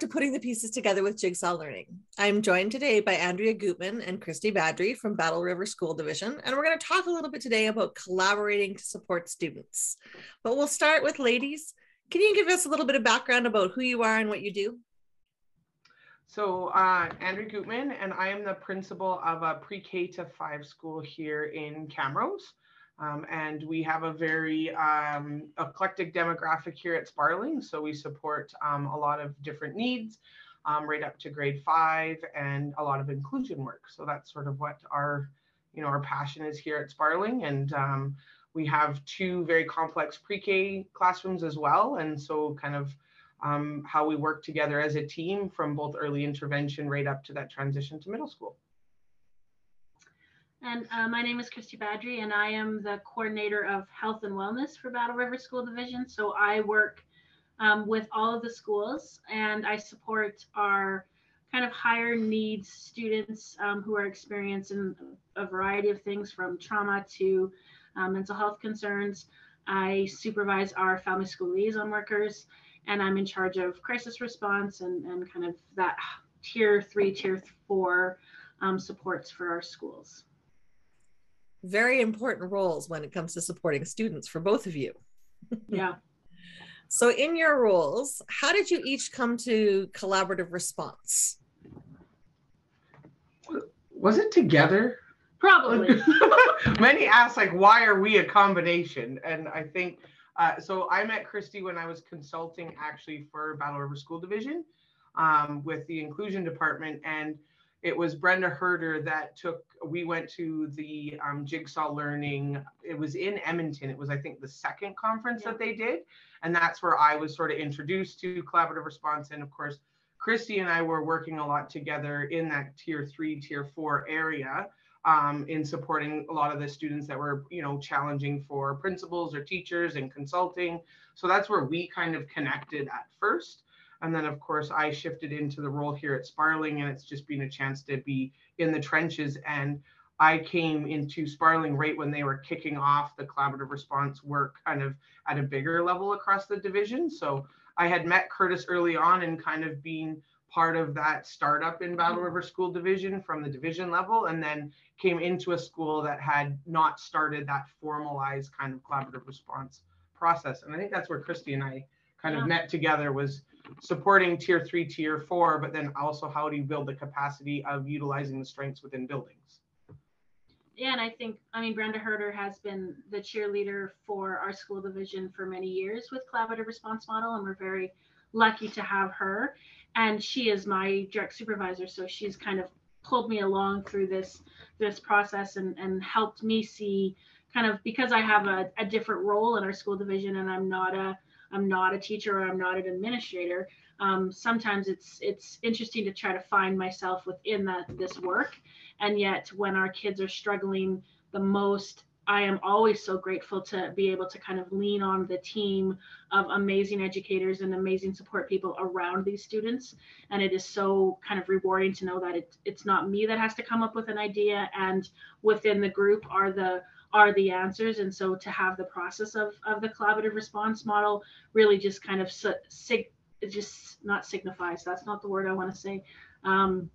To Putting the Pieces Together with Jigsaw Learning. I'm joined today by Andrea Gutman and Christy Badry from Battle River School Division, and we're going to talk a little bit today about collaborating to support students. But we'll start with ladies. Can you give us a little bit of background about who you are and what you do? So, uh, Andrea Gutman, and I am the principal of a pre-K to five school here in Camrose. Um, and we have a very um, eclectic demographic here at Sparling. So we support um, a lot of different needs um, right up to grade five and a lot of inclusion work. So that's sort of what our, you know, our passion is here at Sparling. And um, we have two very complex pre-K classrooms as well. And so kind of um, how we work together as a team from both early intervention right up to that transition to middle school. And uh, my name is Christy Badry, and I am the coordinator of health and wellness for Battle River School Division. So I work um, with all of the schools, and I support our kind of higher needs students um, who are experiencing a variety of things from trauma to um, mental health concerns. I supervise our family school liaison workers, and I'm in charge of crisis response and, and kind of that tier three, tier four um, supports for our schools very important roles when it comes to supporting students for both of you. Yeah. so, in your roles, how did you each come to collaborative response? Was it together? Probably. Many ask, like, why are we a combination? And I think uh, so. I met Christy when I was consulting actually for Battle River School Division um, with the inclusion department. And it was Brenda Herder that took, we went to the um, Jigsaw Learning. It was in Edmonton. It was, I think, the second conference yeah. that they did. And that's where I was sort of introduced to collaborative response. And of course, Christy and I were working a lot together in that tier three, tier four area um, in supporting a lot of the students that were, you know, challenging for principals or teachers and consulting. So that's where we kind of connected at first. And then, of course, I shifted into the role here at Sparling, and it's just been a chance to be in the trenches. And I came into Sparling right when they were kicking off the collaborative response work kind of at a bigger level across the division. So I had met Kurtis early on and kind of being part of that startup in Battle River School Division from the division level, and then came into a school that had not started that formalized kind of collaborative response process. And I think that's where Christy and I kind yeah. of met together was supporting tier three, tier four, but then also how do you build the capacity of utilizing the strengths within buildings? Yeah, and I think, I mean, Brenda Herder has been the cheerleader for our school division for many years with collaborative response model, and we're very lucky to have her. And she is my direct supervisor, so she's kind of pulled me along through this this process and and helped me see kind of because I have a, a different role in our school division and I'm not a I'm not a teacher or I'm not an administrator. Um, sometimes it's it's interesting to try to find myself within that this work, and yet when our kids are struggling the most, I am always so grateful to be able to kind of lean on the team of amazing educators and amazing support people around these students. And it is so kind of rewarding to know that it, it's not me that has to come up with an idea, and within the group are the are the answers. And so to have the process of, of the collaborative response model really just kind of sig- just not signifies, that's not the word I want to say, um,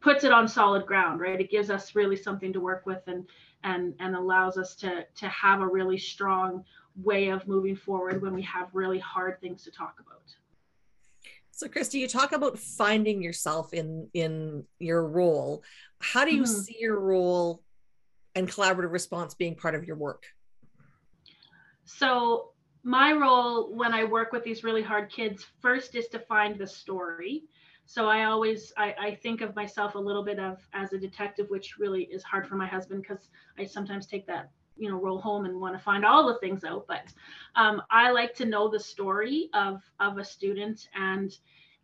puts it on solid ground, right? It gives us really something to work with and and and allows us to to have a really strong way of moving forward when we have really hard things to talk about. So Christy, you talk about finding yourself in in your role. How do you mm-hmm. see your role and collaborative response being part of your work? So, my role when I work with these really hard kids first is to find the story. So I always I, I think of myself a little bit of as a detective, which really is hard for my husband because I sometimes take that you know role home and want to find all the things out. But um, I like to know the story of of a student and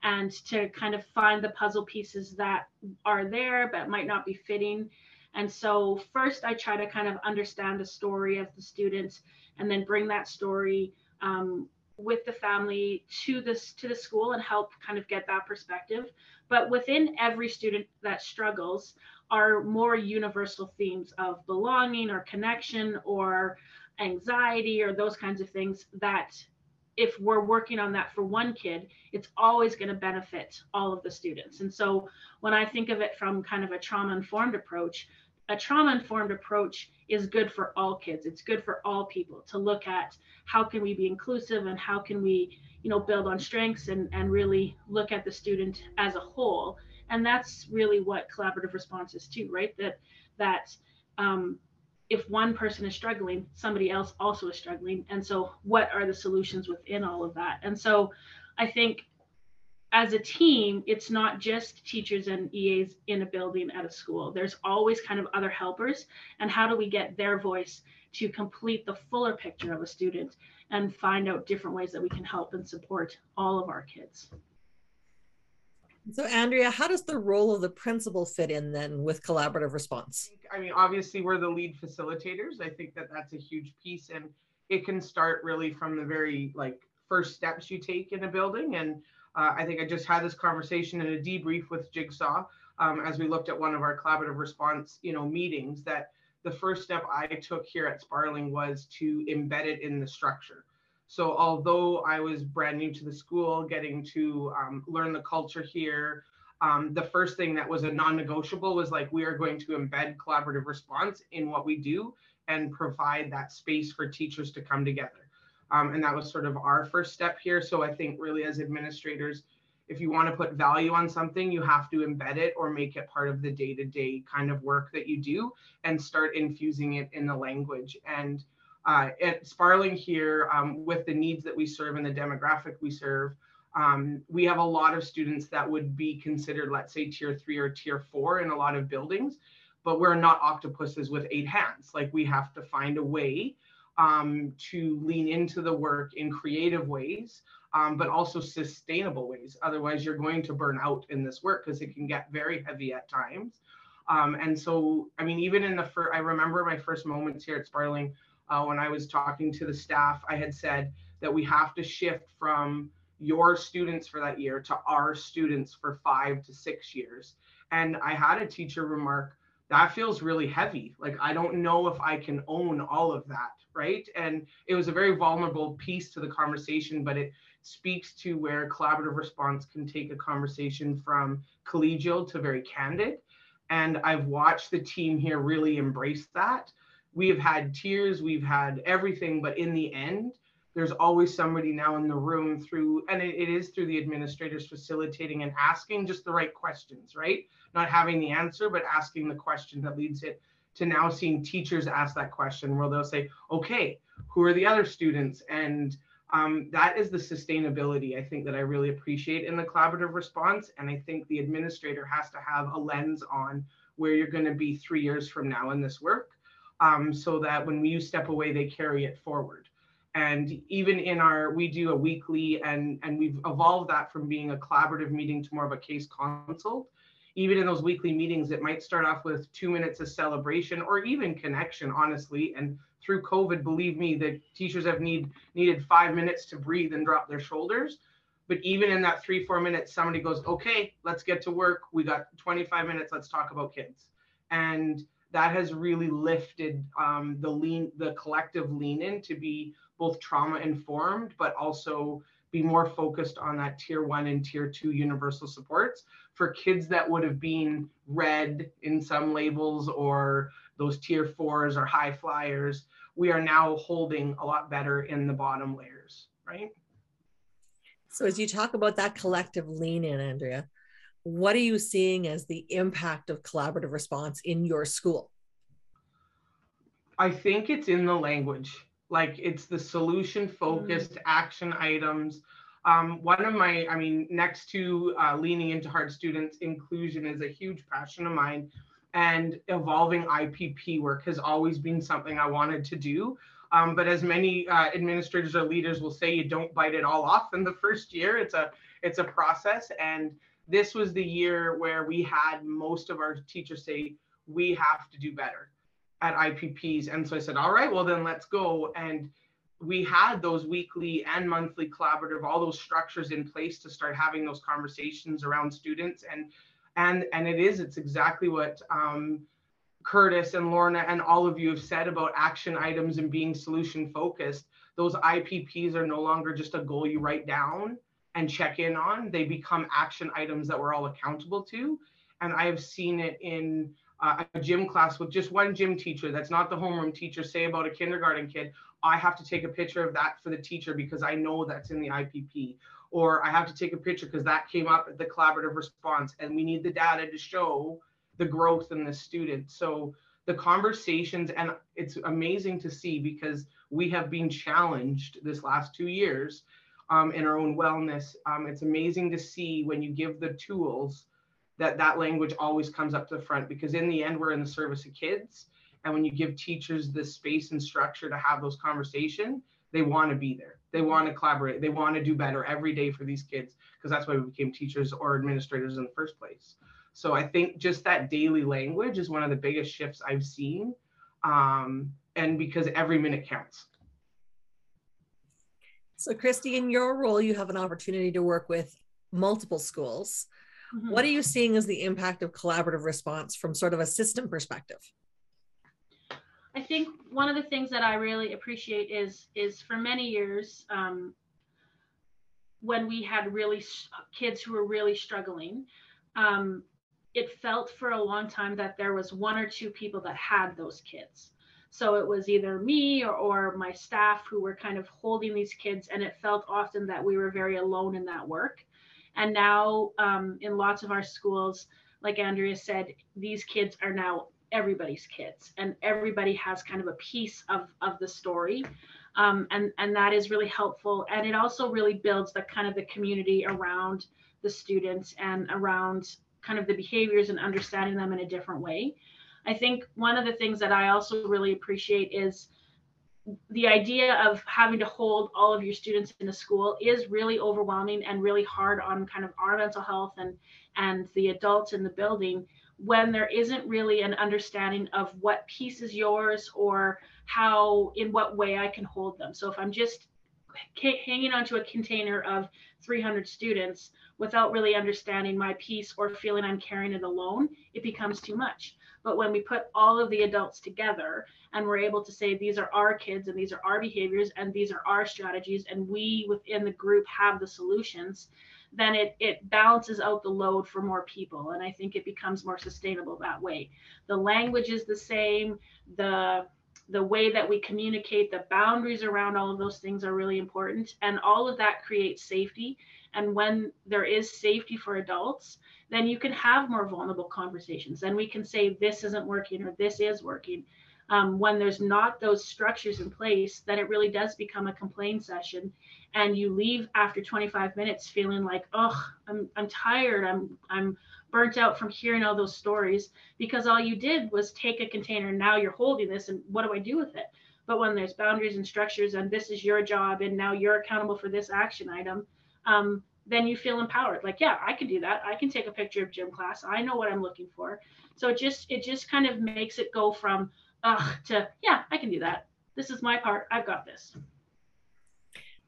and to kind of find the puzzle pieces that are there but might not be fitting and so first I try to kind of understand the story of the students and then bring that story um, with the family to this to the school and help kind of get that perspective. But within every student that struggles are more universal themes of belonging or connection or anxiety or those kinds of things that if we're working on that for one kid, it's always going to benefit all of the students. And so when I think of it from kind of a trauma informed approach, a trauma informed approach is good for all kids. It's good for all people to look at how can we be inclusive and how can we, you know, build on strengths and, and really look at the student as a whole. And that's really what collaborative response is too, right? That that um, if one person is struggling, somebody else also is struggling. And so, what are the solutions within all of that? And so, I think as a team, it's not just teachers and EAs in a building at a school. There's always kind of other helpers. And how do we get their voice to complete the fuller picture of a student and find out different ways that we can help and support all of our kids? So, Andrea, how does the role of the principal fit in then with collaborative response? I mean, obviously, we're the lead facilitators. I think that that's a huge piece, and it can start really from the very like first steps you take in a building. And uh, I think I just had this conversation in a debrief with Jigsaw um, as we looked at one of our collaborative response, you know, meetings. That the first step I took here at Sparling was to embed it in the structure. So although I was brand new to the school, getting to um, learn the culture here, um, the first thing that was a non-negotiable was like we are going to embed collaborative response in what we do and provide that space for teachers to come together. Um, and that was sort of our first step here. So I think really as administrators, if you want to put value on something, you have to embed it or make it part of the day-to-day kind of work that you do and start infusing it in the language. And uh, at Sparling here, um, with the needs that we serve and the demographic we serve, um, we have a lot of students that would be considered, let's say, tier three or tier four in a lot of buildings, but we're not octopuses with eight hands. Like we have to find a way um, to lean into the work in creative ways, um, but also sustainable ways. Otherwise, you're going to burn out in this work because it can get very heavy at times. Um, and so, I mean, even in the first, I remember my first moments here at Sparling uh, when I was talking to the staff, I had said that we have to shift from your students for that year to our students for five to six years. And I had a teacher remark, that feels really heavy. Like, I don't know if I can own all of that. Right. And it was a very vulnerable piece to the conversation, but it speaks to where collaborative response can take a conversation from collegial to very candid. And I've watched the team here really embrace that we have had tears, we've had everything, but in the end, there's always somebody now in the room through, and it, it is through the administrators facilitating and asking just the right questions, right? Not having the answer, but asking the question that leads it to now seeing teachers ask that question where they'll say, okay, who are the other students? And um, that is the sustainability I think that I really appreciate in the collaborative response. And I think the administrator has to have a lens on where you're going to be three years from now in this work um, so that when you step away, they carry it forward. And even in our, we do a weekly, and and we've evolved that from being a collaborative meeting to more of a case consult. Even in those weekly meetings, it might start off with two minutes of celebration or even connection, honestly. And through COVID, believe me, the teachers have need needed five minutes to breathe and drop their shoulders. But even in that three, four minutes, somebody goes, okay, let's get to work. We got 25 minutes. Let's talk about kids. And that has really lifted um, the lean, the collective lean in to be both trauma informed, but also be more focused on that tier one and tier two universal supports for kids that would have been red in some labels or those tier fours or high flyers. We are now holding a lot better in the bottom layers, right? So as you talk about that collective lean in, Andrea, what are you seeing as the impact of collaborative response in your school? I think it's in the language. Like it's the solution focused mm. action items. Um, one of my, I mean, next to uh, leaning into hard students, inclusion is a huge passion of mine. And evolving IPP work has always been something I wanted to do. Um, but as many uh, administrators or leaders will say, you don't bite it all off in the first year. It's a it's a process, and this was the year where we had most of our teachers say, we have to do better at IPPs. And so I said, all right, well, then let's go. And we had those weekly and monthly collaborative, all those structures in place to start having those conversations around students. And and and it is, it's exactly what um, Kurtis and Lorna and all of you have said about action items and being solution focused those IPPs are no longer just a goal you write down and check in on. They become action items that we're all accountable to. And I have seen it in uh, a gym class with just one gym teacher that's not the homeroom teacher say about a kindergarten kid i have to take a picture of that for the teacher because i know that's in the ipp or i have to take a picture because that came up at the collaborative response and we need the data to show the growth in the student so the conversations and it's amazing to see because we have been challenged this last two years um, in our own wellness um, it's amazing to see when you give the tools that that language always comes up to the front because in the end we're in the service of kids. And when you give teachers the space and structure to have those conversations they want to be there. They want to collaborate. They want to do better every day for these kids because that's why we became teachers or administrators in the first place. So i think just that daily language is one of the biggest shifts i've seen um, and because every minute counts so christy in your role you have an opportunity to work with multiple schools Mm-hmm. What are you seeing as the impact of collaborative response from sort of a system perspective? I think one of the things that I really appreciate is is for many years um, when we had really kids who were really struggling, um, it felt for a long time that there was one or two people that had those kids. So it was either me or, or my staff who were kind of holding these kids, and it felt often that we were very alone in that work. And now um, in lots of our schools, like Andrea said, these kids are now everybody's kids and everybody has kind of a piece of, of the story. Um, and, and that is really helpful. And it also really builds the kind of the community around the students and around kind of the behaviors and understanding them in a different way. I think one of the things that I also really appreciate is the idea of having to hold all of your students in a school is really overwhelming and really hard on kind of our mental health and and the adults in the building when there isn't really an understanding of what piece is yours or how in what way I can hold them. So if I'm just hanging onto a container of 300 students without really understanding my piece or feeling I'm carrying it alone, it becomes too much. But when we put all of the adults together and we're able to say these are our kids and these are our behaviors and these are our strategies and we within the group have the solutions then it it balances out the load for more people. And i think it becomes more sustainable that way. The language is the same. The the way that we communicate the boundaries around all of those things are really important. And all of that creates safety and when there is safety for adults then you can have more vulnerable conversations then we can say this isn't working or this is working um, when there's not those structures in place, then it really does become a complaint session. And you leave after 25 minutes feeling like, oh, I'm, I'm tired. I'm, I'm burnt out from hearing all those stories because all you did was take a container. And now you're holding this. And what do I do with it? But when there's boundaries and structures and this is your job and now you're accountable for this action item, um, then you feel empowered. Like, yeah, I can do that. I can take a picture of gym class. I know what I'm looking for. So it just it just kind of makes it go from uh, to yeah, I can do that. This is my part. I've got this.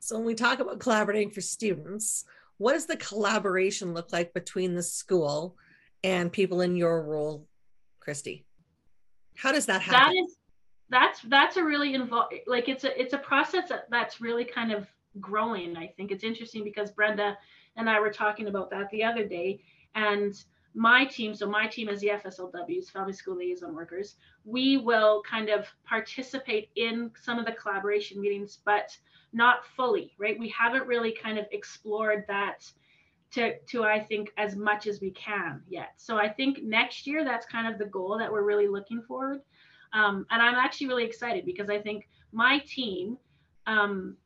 So when we talk about collaborating for students, what does the collaboration look like between the school and people in your role, Christy? How does that happen? That is that's that's a really involved like it's a it's a process that, that's really kind of growing. I think it's interesting because Brenda and I were talking about that the other day and my team, so my team is the FSLWs, Family School Liaison Workers, we will kind of participate in some of the collaboration meetings, but not fully, right? We haven't really kind of explored that to, to I think as much as we can yet. So I think next year that's kind of the goal that we're really looking forward. Um, and I'm actually really excited because I think my team um,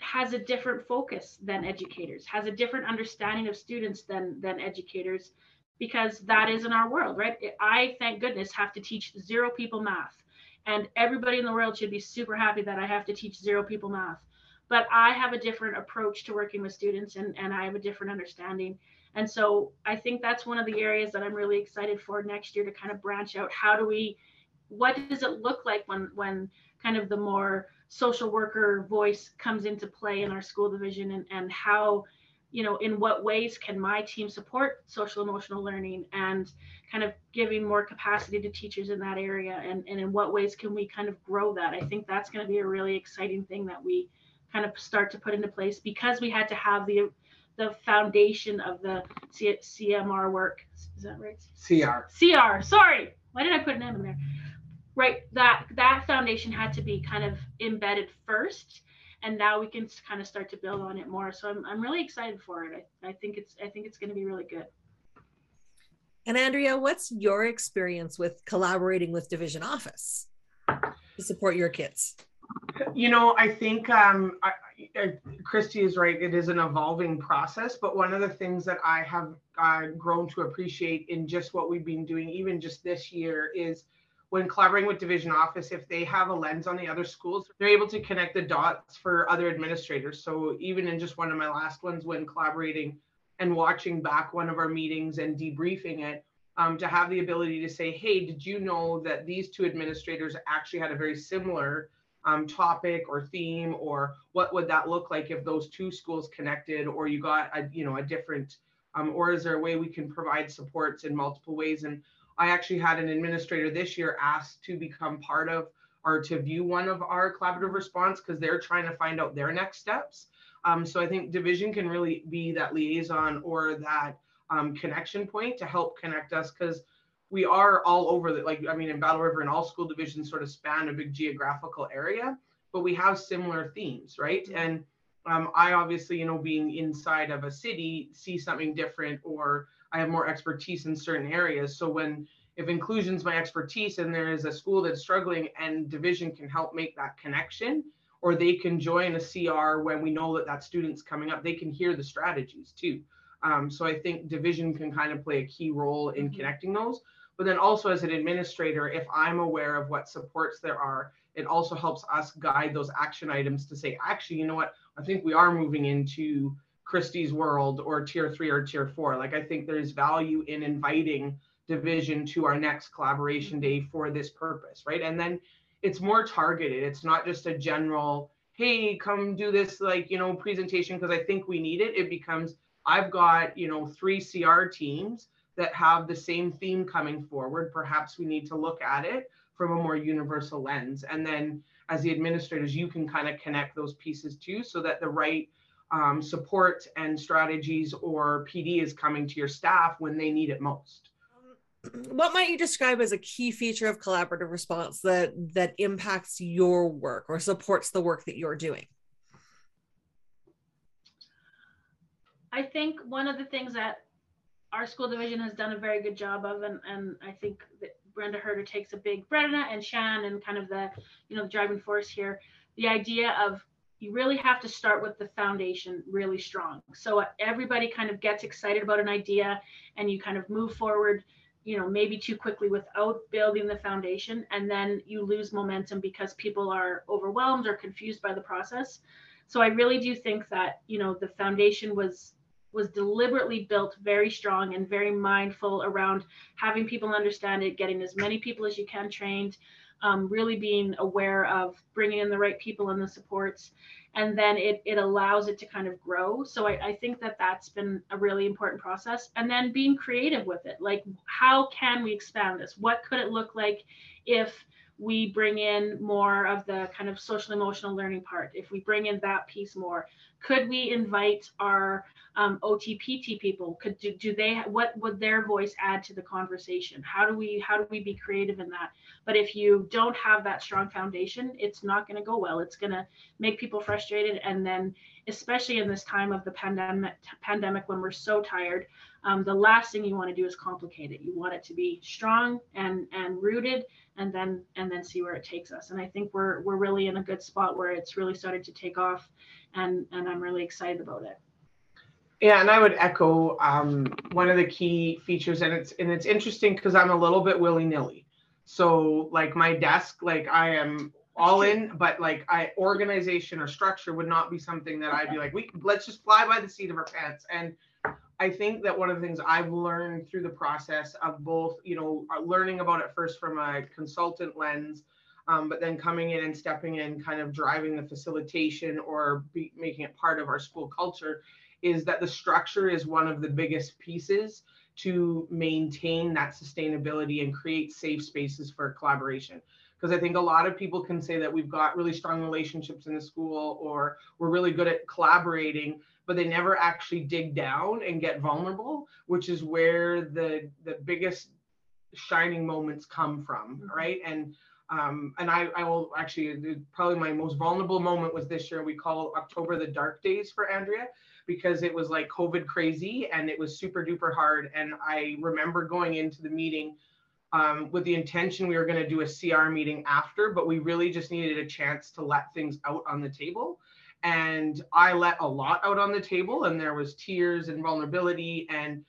has a different focus than educators, has a different understanding of students than than educators because that is in our world, right? I, thank goodness, have to teach zero people math. And everybody in the world should be super happy that I have to teach zero people math. But I have a different approach to working with students and, and I have a different understanding. And so I think that's one of the areas that I'm really excited for next year to kind of branch out. How do we, what does it look like when, when kind of the more social worker voice comes into play in our school division and, and how you know, in what ways can my team support social emotional learning and kind of giving more capacity to teachers in that area and, and in what ways can we kind of grow that? I think that's going to be a really exciting thing that we kind of start to put into place because we had to have the the foundation of the C- CMR work. Is that right? CR. CR. Sorry. Why did I put an M in there? Right. That that foundation had to be kind of embedded first and now we can kind of start to build on it more. So I'm, I'm really excited for it. I, I think it's I think it's going to be really good. And Andrea, what's your experience with collaborating with Division Office to support your kids? You know, I think um, I, I, Christy is right. It is an evolving process, but one of the things that I have uh, grown to appreciate in just what we've been doing, even just this year, is when collaborating with division office, if they have a lens on the other schools, they're able to connect the dots for other administrators. So even in just one of my last ones, when collaborating and watching back one of our meetings and debriefing it, um, to have the ability to say, hey, did you know that these two administrators actually had a very similar um, topic or theme, or what would that look like if those two schools connected, or you got a you know a different, um, or is there a way we can provide supports in multiple ways? And I actually had an administrator this year asked to become part of or to view one of our collaborative response because they're trying to find out their next steps. Um, so I think division can really be that liaison or that um, connection point to help connect us because we are all over the like I mean in Battle River and all school divisions sort of span a big geographical area, but we have similar themes, right? And um, I obviously, you know, being inside of a city, see something different or I have more expertise in certain areas. So when if inclusion is my expertise and there is a school that's struggling and division can help make that connection or they can join a CR when we know that that student's coming up, they can hear the strategies too. Um, so I think division can kind of play a key role in mm-hmm. connecting those. But then also as an administrator, if I'm aware of what supports there are, it also helps us guide those action items to say, actually, you know what, I think we are moving into Christy's World or tier three or tier four. Like I think there's value in inviting division to our next collaboration day for this purpose, right? And then it's more targeted. It's not just a general, hey, come do this like, you know, presentation because I think we need it. It becomes I've got, you know, three CR teams that have the same theme coming forward. Perhaps we need to look at it from a more universal lens. And then as the administrators, you can kind of connect those pieces too so that the right um, support and strategies or PD is coming to your staff when they need it most. Um, what might you describe as a key feature of collaborative response that that impacts your work or supports the work that you're doing? I think one of the things that our school division has done a very good job of, and, and I think that Brenda Herder takes a big Brenda and Shan and kind of the you know the driving force here. The idea of you really have to start with the foundation really strong. So everybody kind of gets excited about an idea and you kind of move forward, you know, maybe too quickly without building the foundation. And then you lose momentum because people are overwhelmed or confused by the process. So I really do think that, you know, the foundation was was deliberately built very strong and very mindful around having people understand it, getting as many people as you can trained, um, really being aware of bringing in the right people and the supports. And then it, it allows it to kind of grow. So I, I think that that's been a really important process. And then being creative with it. Like how can we expand this? What could it look like if we bring in more of the kind of social emotional learning part? If we bring in that piece more could we invite our um, OTPT people? Could do, do they what would their voice add to the conversation? How do we how do we be creative in that? But if you don't have that strong foundation, it's not going to go well. It's going to make people frustrated, and then especially in this time of the pandemic pandemic when we're so tired, um, the last thing you want to do is complicate it. You want it to be strong and and rooted, and then and then see where it takes us. And I think we're we're really in a good spot where it's really started to take off and and I'm really excited about it. Yeah, and I would echo um, one of the key features, and it's and it's interesting because I'm a little bit willy nilly. So like my desk, like I am all in, but like I organization or structure would not be something that I'd be like, we let's just fly by the seat of our pants. And I think that one of the things I've learned through the process of both, you know, learning about it first from a consultant lens, um, but then coming in and stepping in, kind of driving the facilitation or be, making it part of our school culture, is that the structure is one of the biggest pieces to maintain that sustainability and create safe spaces for collaboration. Because I think a lot of people can say that we've got really strong relationships in the school or we're really good at collaborating, but they never actually dig down and get vulnerable, which is where the the biggest shining moments come from, mm-hmm. right? And um, and I, I will actually probably my most vulnerable moment was this year. We call October the dark days for Andrea because it was like COVID crazy and it was super duper hard. And I remember going into the meeting um, with the intention we were going to do a CR meeting after, but we really just needed a chance to let things out on the table. And I let a lot out on the table, and there was tears and vulnerability. And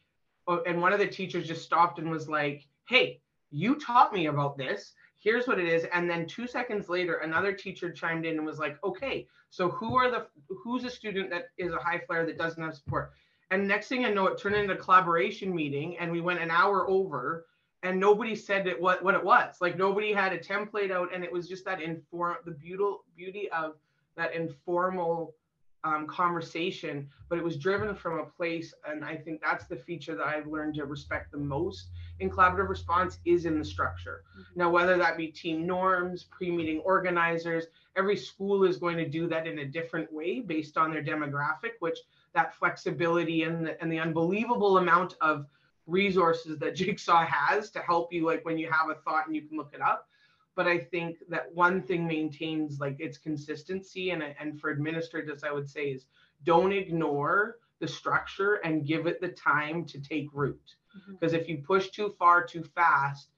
oh, and one of the teachers just stopped and was like, "Hey, you taught me about this. Here's what it is." And then two seconds later, another teacher chimed in and was like, "Okay, so who are the who's a student that is a high flyer that doesn't have support?" And next thing I know, it turned into a collaboration meeting, and we went an hour over and nobody said it what what it was like nobody had a template out and it was just that inform the beauty beauty of that informal um, conversation but it was driven from a place and i think that's the feature that i've learned to respect the most in collaborative response is in the structure mm-hmm. now whether that be team norms pre-meeting organizers every school is going to do that in a different way based on their demographic which that flexibility and the, and the unbelievable amount of resources that Jigsaw has to help you, like when you have a thought and you can look it up. But I think that one thing maintains like its consistency, and and for administrators, I would say is don't ignore the structure and give it the time to take root. Because mm-hmm. if you push too far too fast,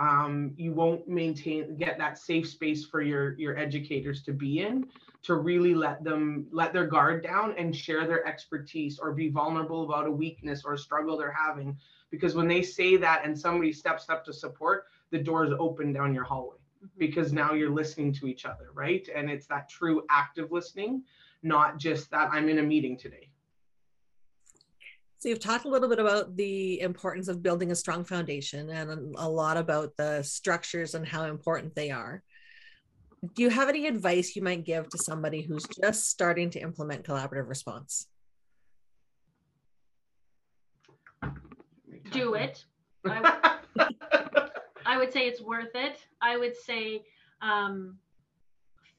um, you won't maintain get that safe space for your your educators to be in to really let them let their guard down and share their expertise or be vulnerable about a weakness or a struggle they're having because when they say that and somebody steps up to support the doors open down your hallway mm-hmm. Mm-hmm. because now you're listening to each other right? And it's that true active listening not just that i'm in a meeting today. So you've talked a little bit about the importance of building a strong foundation and a lot about the structures and how important they are. Do you have any advice you might give to somebody who's just starting to implement collaborative response? Do it. I, I would say it's worth it. I would say um,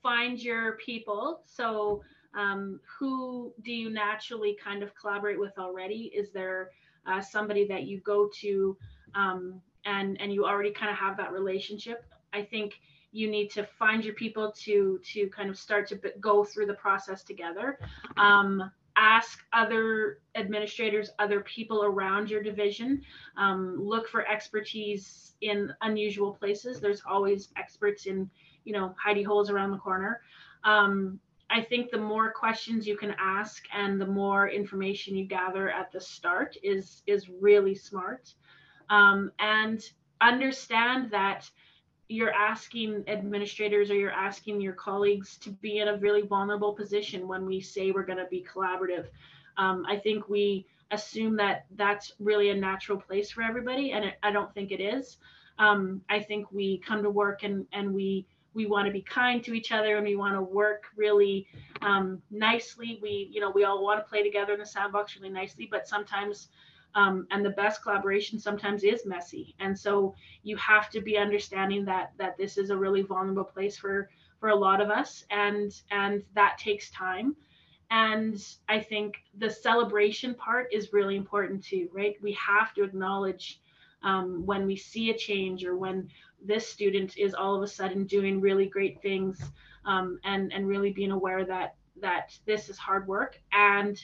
find your people. So, um, who do you naturally kind of collaborate with already? Is there uh, somebody that you go to um, and and you already kind of have that relationship? I think you need to find your people to to kind of start to go through the process together. Um, ask other administrators, other people around your division. Um, look for expertise in unusual places. There's always experts in, you know, hidey holes around the corner. Um, I think the more questions you can ask and the more information you gather at the start is is really smart. Um, and understand that you're asking administrators or you're asking your colleagues to be in a really vulnerable position when we say we're going to be collaborative. Um, I think we assume that that's really a natural place for everybody, and it, I don't think it is. Um, I think we come to work and and we we want to be kind to each other and we want to work really um, nicely. We you know we all want to play together in the sandbox really nicely, but sometimes um, and the best collaboration sometimes is messy. And so you have to be understanding that that this is a really vulnerable place for for a lot of us and and that takes time. And i think the celebration part is really important too right? We have to acknowledge um, when we see a change or when this student is all of a sudden doing really great things um, and and really being aware that that this is hard work. And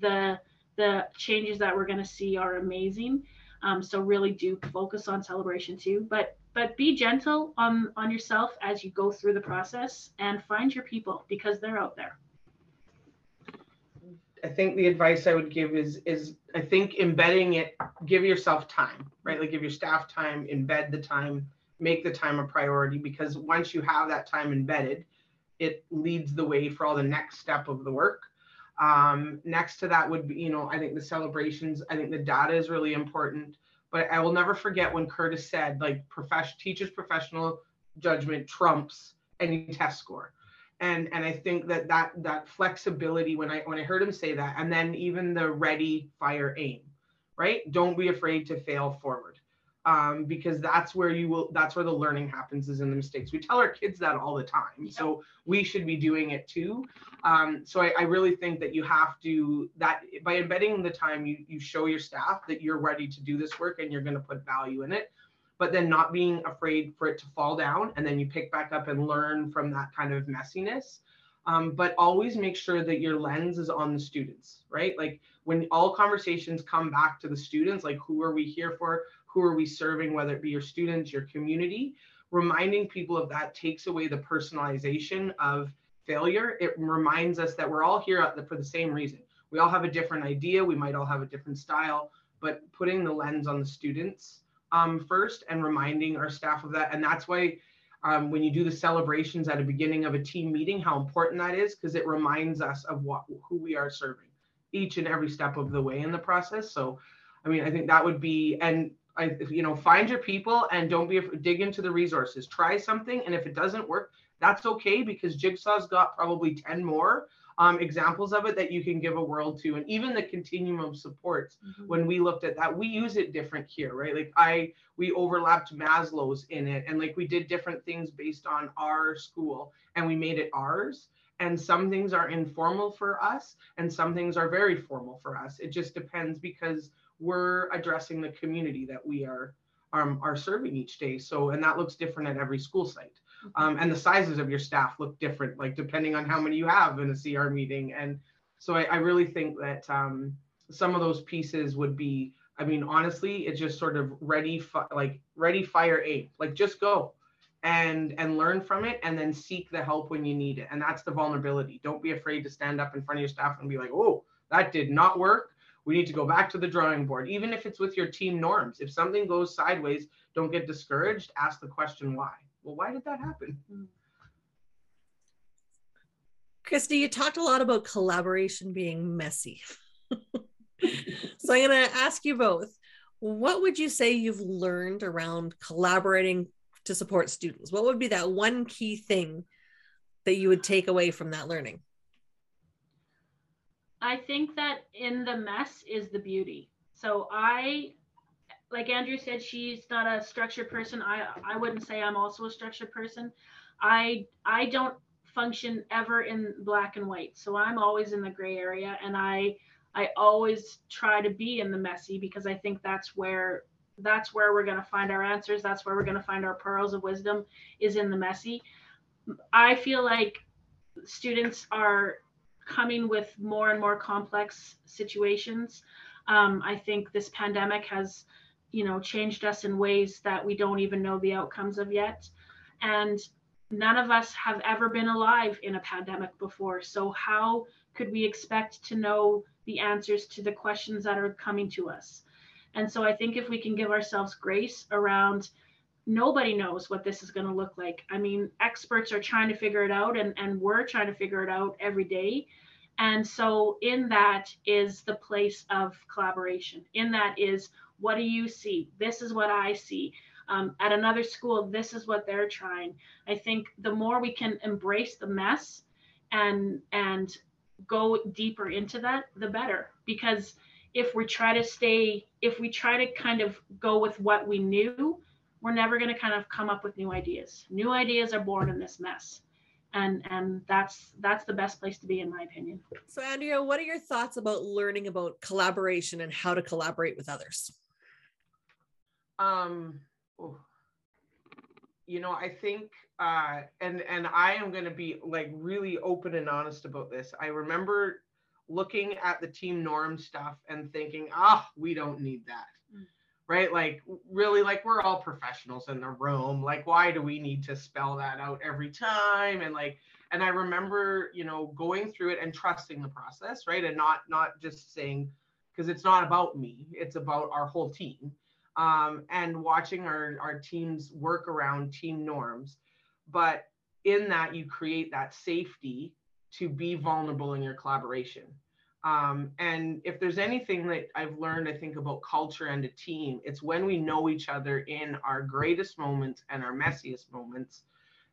the the changes that we're going to see are amazing. Um, so really do focus on celebration too, but but be gentle on on yourself as you go through the process and find your people because they're out there. I think the advice I would give is is I think embedding it, give yourself time, right? Like give your staff time, embed the time, make the time a priority because once you have that time embedded, it leads the way for all the next step of the work. Um, next to that would be, you know, I think the celebrations, I think the data is really important. But I will never forget when Kurtis said, like, profession, teachers' professional judgment trumps any test score. and and i think that that that flexibility when i when i heard him say that and then even the ready fire aim right don't be afraid to fail forward um, because that's where you will that's where the learning happens is in the mistakes. We tell our kids that all the time yep. so we should be doing it too. Um, so I, I, really think that you have to that by embedding the time you you show your staff that you're ready to do this work and you're going to put value in it but then not being afraid for it to fall down and then you pick back up and learn from that kind of messiness. Um, but always make sure that your lens is on the students right? Like when all conversations come back to the students like who are we here for who are we serving, whether it be your students, your community. Reminding people of that takes away the personalization of failure. It reminds us that we're all here for the same reason. We all have a different idea. We might all have a different style, but putting the lens on the students um, first and reminding our staff of that. And that's why um, when you do the celebrations at the beginning of a team meeting, how important that is, because it reminds us of what who we are serving each and every step of the way in the process. So, I mean, I think that would be, and I, you know, find your people and don't be dig into the resources. Try something, and if it doesn't work, that's okay because Jigsaw's got probably ten more um, examples of it that you can give a world to, and even the continuum of supports. Mm-hmm. When we looked at that, we use it different here, right? Like I, we overlapped Maslow's in it, and like we did different things based on our school, and we made it ours and some things are informal for us and some things are very formal for us it just depends because we're addressing the community that we are um, are serving each day. So, and that looks different at every school site. Mm-hmm. Um, and the sizes of your staff look different, like depending on how many you have in a CR meeting. And so I, I really think that um, some of those pieces would be, I mean, honestly, it's just sort of ready, fi- like ready, fire, aim, like just go and and learn from it and then seek the help when you need it. And that's the vulnerability. Don't be afraid to stand up in front of your staff and be like, oh, that did not work we need to go back to the drawing board, even if it's with your team norms. If something goes sideways, don't get discouraged. Ask the question why. Well, why did that happen? Christy, you talked a lot about collaboration being messy. so I'm going to ask you both what would you say you've learned around collaborating to support students? What would be that one key thing that you would take away from that learning? I think that in the mess is the beauty. So I like Andrea said, she's not a structured person. I I wouldn't say I'm also a structured person. I I don't function ever in black and white. So I'm always in the gray area and I I always try to be in the messy because I think that's where that's where we're going to find our answers. That's where we're going to find our pearls of wisdom is in the messy. I feel like students are coming with more and more complex situations. Um, I think this pandemic has, you know, changed us in ways that we don't even know the outcomes of yet. And none of us have ever been alive in a pandemic before. So how could we expect to know the answers to the questions that are coming to us? And so I think if we can give ourselves grace around nobody knows what this is going to look like. I mean, experts are trying to figure it out, and, and we're trying to figure it out every day. And so, in that is the place of collaboration. In that is what do you see? This is what I see. Um, at another school, this is what they're trying. I think the more we can embrace the mess and and go deeper into that, the better. Because if we try to stay, if we try to kind of go with what we knew, we're never going to kind of come up with new ideas. New ideas are born in this mess. And and that's that's the best place to be in my opinion. So Andrea, what are your thoughts about learning about collaboration and how to collaborate with others? Um oh, you know, I think uh and and I am going to be like really open and honest about this. I remember looking at the team norm stuff and thinking, "Ah, oh, we don't need that." Right? Like, really, like, we're all professionals in the room. Like, why do we need to spell that out every time? And like, and I remember, you know, going through it and trusting the process, right? And not not just saying, because it's not about me, it's about our whole team. Um, and watching our, our teams work around team norms. But in that, you create that safety to be vulnerable in your collaboration. Um, and if there's anything that I've learned, I think about culture and a team, it's when we know each other in our greatest moments and our messiest moments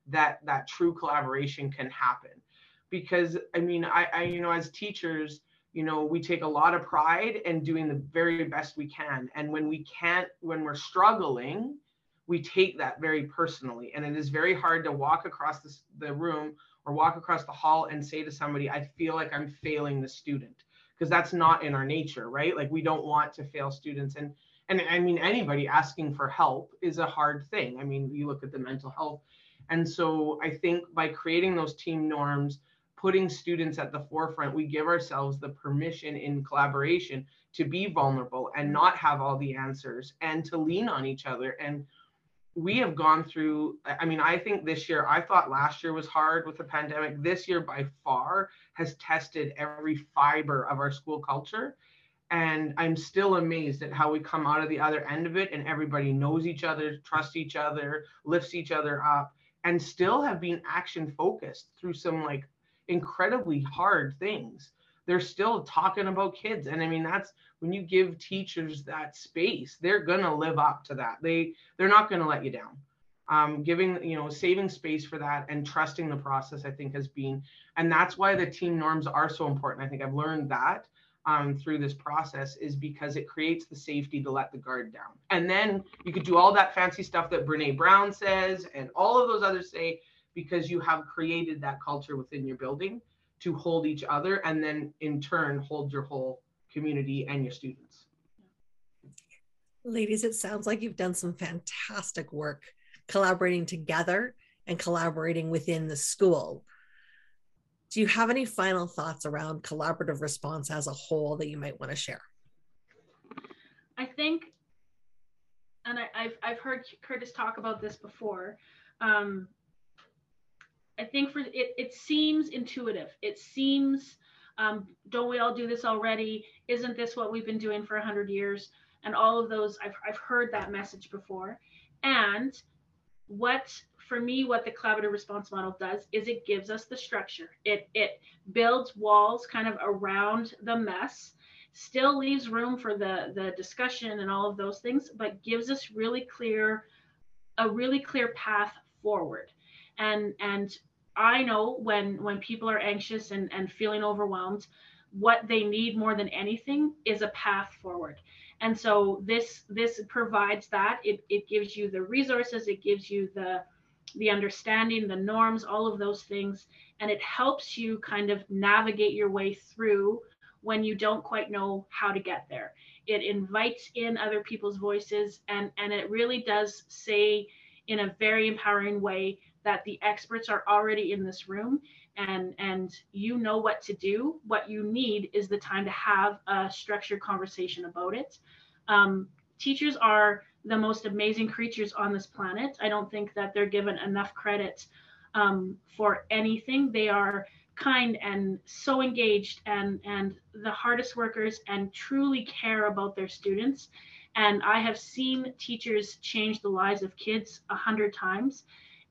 that that true collaboration can happen. Because i mean i, I you know as teachers you know we take a lot of pride in doing the very best we can. And when we can't when we're struggling we take that very personally. And it is very hard to walk across the, the room or walk across the hall and say to somebody i feel like i'm failing the student because that's not in our nature right? Like we don't want to fail students. And and i mean anybody asking for help is a hard thing. I mean you look at the mental health. And so i think by creating those team norms putting students at the forefront, we give ourselves the permission in collaboration to be vulnerable and not have all the answers and to lean on each other. And we have gone through, I mean, I think this year, I thought last year was hard with the pandemic. This year, by far, has tested every fiber of our school culture. And I'm still amazed at how we come out of the other end of it and everybody knows each other, trusts each other, lifts each other up, and still have been action focused through some like incredibly hard things they're still talking about kids. And i mean that's when you give teachers that space they're going to live up to that. They they're not going to let you down. Um, giving you know saving space for that and trusting the process i think has been and that's why the team norms are so important. I think i've learned that um, through this process is because it creates the safety to let the guard down. And then you could do all that fancy stuff that brene brown says and all of those others say because you have created that culture within your building to hold each other and then in turn hold your whole community and your students. Ladies, it sounds like you've done some fantastic work collaborating together and collaborating within the school. Do you have any final thoughts around collaborative response as a whole that you might want to share? I think, and I, have I've heard Kurtis talk about this before, um, I think for it, it seems intuitive. It seems, um, don't we all do this already? Isn't this what we've been doing for 100 years? And all of those, I've, I've heard that message before. And what, for me, what the collaborative response model does is it gives us the structure. It, it builds walls kind of around the mess, still leaves room for the, the discussion and all of those things, but gives us really clear, a really clear path forward and and I know when when people are anxious and, and feeling overwhelmed, what they need more than anything is a path forward. And so this this provides that. It it gives you the resources, it gives you the the understanding, the norms, all of those things, and it helps you kind of navigate your way through when you don't quite know how to get there. It invites in other people's voices and and it really does say in a very empowering way that the experts are already in this room and and you know what to do. What you need is the time to have a structured conversation about it. Um, teachers are the most amazing creatures on this planet. I don't think that they're given enough credit um, for anything. They are kind and so engaged and and the hardest workers and truly care about their students. And i have seen teachers change the lives of kids a hundred times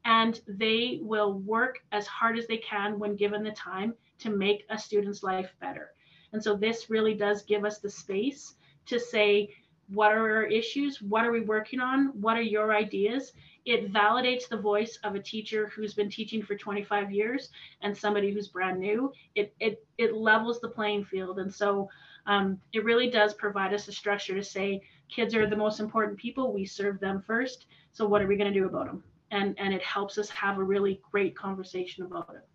and they will work as hard as they can when given the time to make a student's life better. And so this really does give us the space to say, what are our issues? What are we working on? What are your ideas? It validates the voice of a teacher who's been teaching for 25 years and somebody who's brand new. It it it levels the playing field, and so um, it really does provide us a structure to say kids are the most important people. We serve them first. So what are we going to do about them? And and it helps us have a really great conversation about it.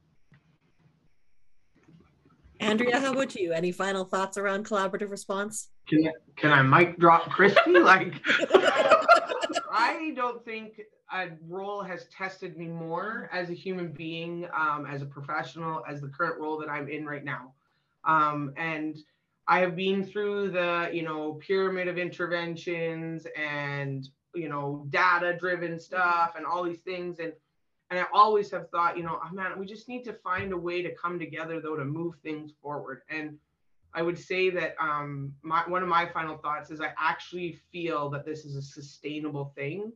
Andrea how about you? Any final thoughts around collaborative response? Can, can i mic drop christy? Like i don't think a role has tested me more as a human being um, as a professional as the current role that i'm in right now. Um, and i have been through the you know pyramid of interventions and you know data driven stuff and all these things. And and i always have thought you know oh man we just need to find a way to come together though to move things forward. And i would say that um my one of my final thoughts is i actually feel that this is a sustainable thing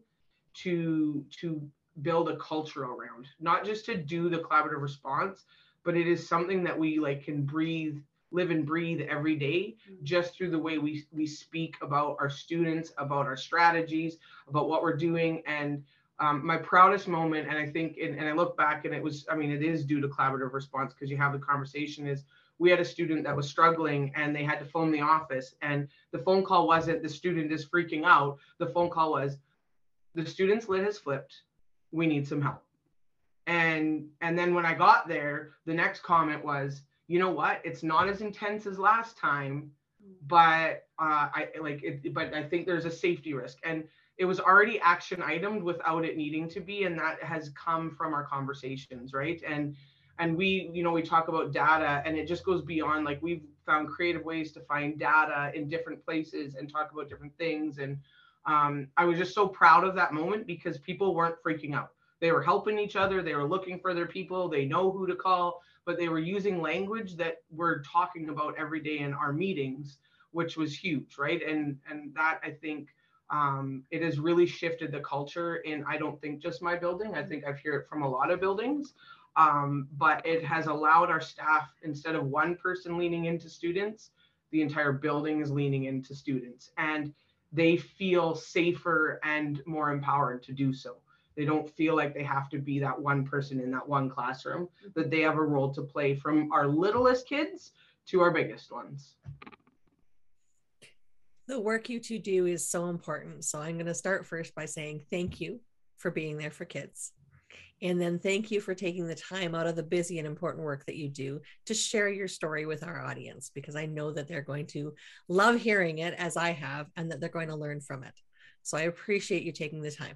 to to build a culture around not just to do the collaborative response but it is something that we like can breathe live and breathe every day mm-hmm. just through the way we we speak about our students about our strategies about what we're doing and um, my proudest moment, and I think, and, and I look back and it was, I mean, it is due to collaborative response because you have the conversation is we had a student that was struggling and they had to phone the office and the phone call wasn't the student is freaking out. The phone call was the student's lid has flipped. We need some help. And and then when I got there, the next comment was, you know what? It's not as intense as last time, but uh, I like it. But I think there's a safety risk, and it was already action itemed without it needing to be, and that has come from our conversations, right? And and we, you know, we talk about data, and it just goes beyond. Like we've found creative ways to find data in different places and talk about different things. And um, I was just so proud of that moment because people weren't freaking out they were helping each other they were looking for their people they know who to call but they were using language that we're talking about every day in our meetings which was huge right? And and that i think um, it has really shifted the culture in i don't think just my building i think i've heard it from a lot of buildings. Um, but it has allowed our staff instead of one person leaning into students the entire building is leaning into students. And they feel safer and more empowered to do so they don't feel like they have to be that one person in that one classroom, mm-hmm. that they have a role to play from our littlest kids to our biggest ones. The work you two do is so important. So I'm going to start first by saying thank you for being there for kids. And then thank you for taking the time out of the busy and important work that you do to share your story with our audience, because I know that they're going to love hearing it as I have and that they're going to learn from it. So I appreciate you taking the time.